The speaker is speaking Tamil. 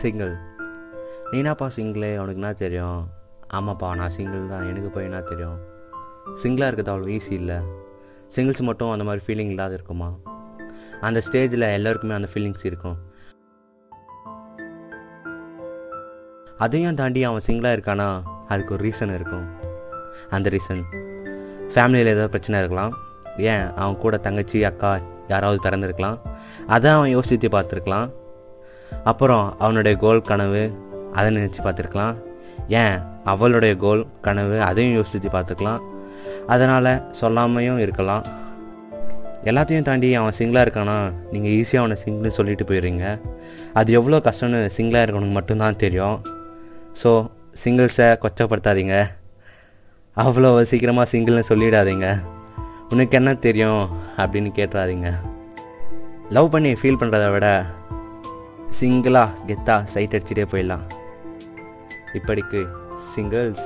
சிங்கிள் நீனாப்பா சிங்கிளே அவனுக்கு என்ன தெரியும்? ஆமாப்பா நான் சிங்கிள் தான். எனக்கு போய் என்ன தெரியும்? சிங்கிளாக இருக்கிறது அவ்வளோ ஈஸி இல்லை. சிங்கிள்ஸ் மட்டும் அந்த மாதிரி ஃபீலிங் இல்லாத இருக்குமா? அந்த ஸ்டேஜில் எல்லாருக்குமே அந்த ஃபீலிங்ஸ் இருக்கும். அதையும் தாண்டி அவன் சிங்கிளாக இருக்கானா? அதுக்கு ஒரு ரீசன் இருக்கும். அந்த ரீசன் ஃபேமிலியில் ஏதாவது பிரச்சனை இருக்கலாம். ஏன்? அவன் கூட தங்கச்சி அக்கா யாராவது பிறந்திருக்கலாம். அதை அவன் யோசித்து பார்த்துருக்கலாம். அப்புறம் அவனுடைய கோல் கனவு அதை நினச்சி பார்த்துருக்கலாம். ஏன்? அவளுடைய கோல் கனவு அதையும் யோசித்து பார்த்துக்கலாம். அதனால் சொல்லாமையும் இருக்கலாம். எல்லாத்தையும் தாண்டி அவன் சிங்கிளாக இருக்கானா? நீங்கள் ஈஸியாக அவனை சிங்கிள்னு சொல்லிட்டு போயிடுறீங்க. அது எவ்வளோ கஷ்டம்னு சிங்கிளாக இருக்கவனுக்கு மட்டும்தான் தெரியும். ஸோ சிங்கிள்ஸை கொச்சப்படுத்தாதீங்க. அவ்வளோ சீக்கிரமாக சிங்கிள்னு சொல்லிடாதீங்க. உனக்கு என்ன தெரியும் அப்படின்னு கேட்டுறாதீங்க. லவ் பண்ணி ஃபீல் பண்ணுறத விட சிங்கிளாக கெத்தாக சைட் அடிச்சுட்டே போயிடலாம். இப்படிக்கு சிங்கிள்ஸ்